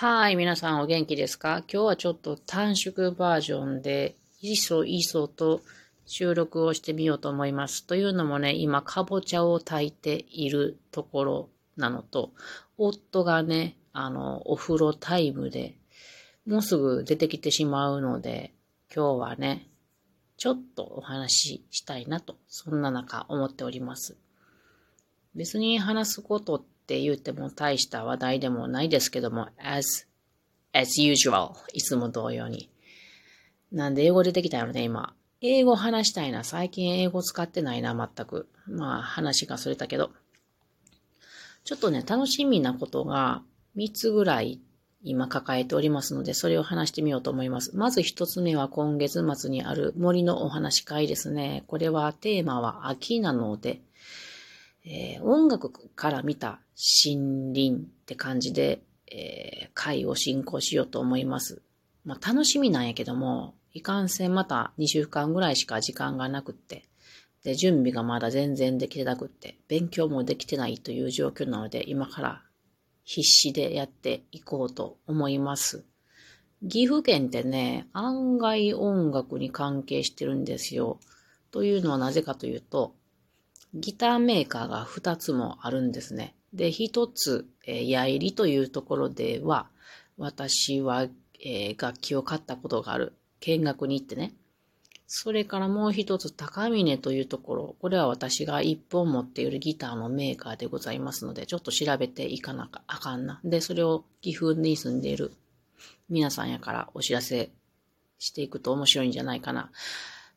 はい、皆さんお元気ですか？今日はちょっと短縮バージョンで、いそいそと収録をしてみようと思います。というのもね、今、かぼちゃを炊いているところなのと、夫がね、あの、お風呂タイムで、もうすぐ出てきてしまうので、今日はね、ちょっとお話ししたいなと、そんな中思っております。別に話すことってって言っても大した話題でもないですけども、as, as usual, いつも同様に。なんで英語出てきたよね、今。英語話したいな。最近英語使ってないな、全く。まあ、話がそれたけど。ちょっとね、楽しみなことが3つぐらい今抱えておりますので、それを話してみようと思います。まず1つ目は今月末にある森のお話会ですね。これはテーマは秋なので、えー、音楽から見た森林って感じで、えー、会を進行しようと思います。まあ、楽しみなんやけども、いかんせんまた2週間ぐらいしか時間がなくって、で、準備がまだ全然できてなくって、勉強もできてないという状況なので、今から必死でやっていこうと思います。岐阜県ってね、案外音楽に関係してるんですよ。というのはなぜかというと、ギターメーカーが2つもあるんですね。で、1つ、えー、矢入というところでは、私は、えー、楽器を買ったことがある。見学に行ってね。それからもう一つ、高峰というところ。これは私が一本持っているギターのメーカーでございますので、ちょっと調べていかなあかんな。で、それを岐阜に住んでいる皆さんやからお知らせしていくと面白いんじゃないかな。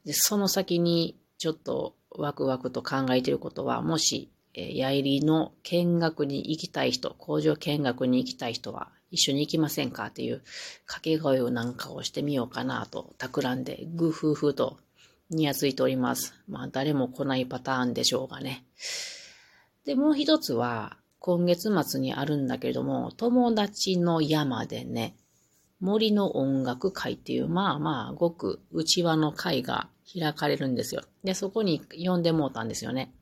で、その先にちょっとワクワクと考えていることは、もし、えー、やいりの見学に行きたい人、工場見学に行きたい人は、一緒に行きませんかっていう掛け声をなんかをしてみようかなと、企んで、ぐふふと、にやついております。まあ、誰も来ないパターンでしょうがね。で、もう一つは、今月末にあるんだけれども、友達の山でね、森の音楽会っていう、まあまあ、ごく内輪の会が開かれるんですよ。で、そこに呼んでもうたんですよね。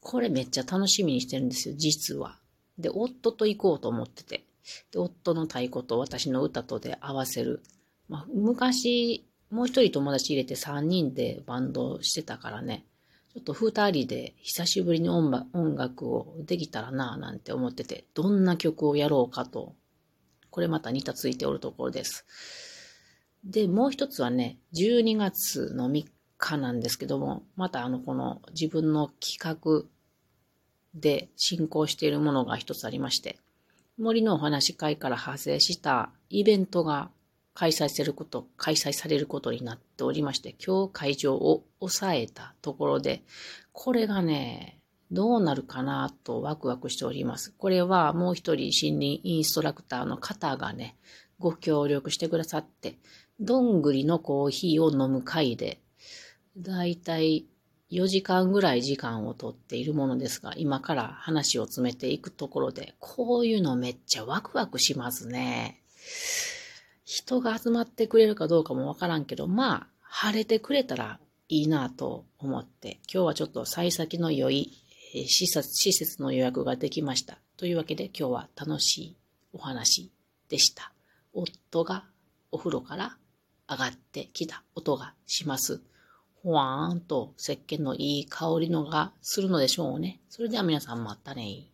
これめっちゃ楽しみにしてるんですよ、実は。で、夫と行こうと思ってて。で、夫の太鼓と私の歌とで合わせる。まあ、昔、もう一人友達入れて三人でバンドしてたからね。ちょっと二人で久しぶりに音楽をできたらなぁなんて思ってて、どんな曲をやろうかとこれまた似たついておるところです。で、もう一つはね、12月の3日なんですけども、またあの、この自分の企画で進行しているものが一つありまして、森のお話会から派生したイベントが開催されること、開催されることになっておりまして、今日会場を抑えたところで、これがね、どうなるかなとワクワクしております。これはもう一人森林インストラクターの方がね、ご協力してくださって、どんぐりのコーヒーを飲む会で、だいたい4時間ぐらい時間をとっているものですが、今から話を詰めていくところで、こういうのめっちゃワクワクしますね。人が集まってくれるかどうかもわからんけど、まあ、晴れてくれたらいいなと思って、今日はちょっと幸先の良い施設施設の予約ができました。というわけで今日は楽しいお話でした。夫がお風呂から上がってきた音がします。ほわーんと石鹸のいい香りのがするのでしょうね。それでは皆さんまたね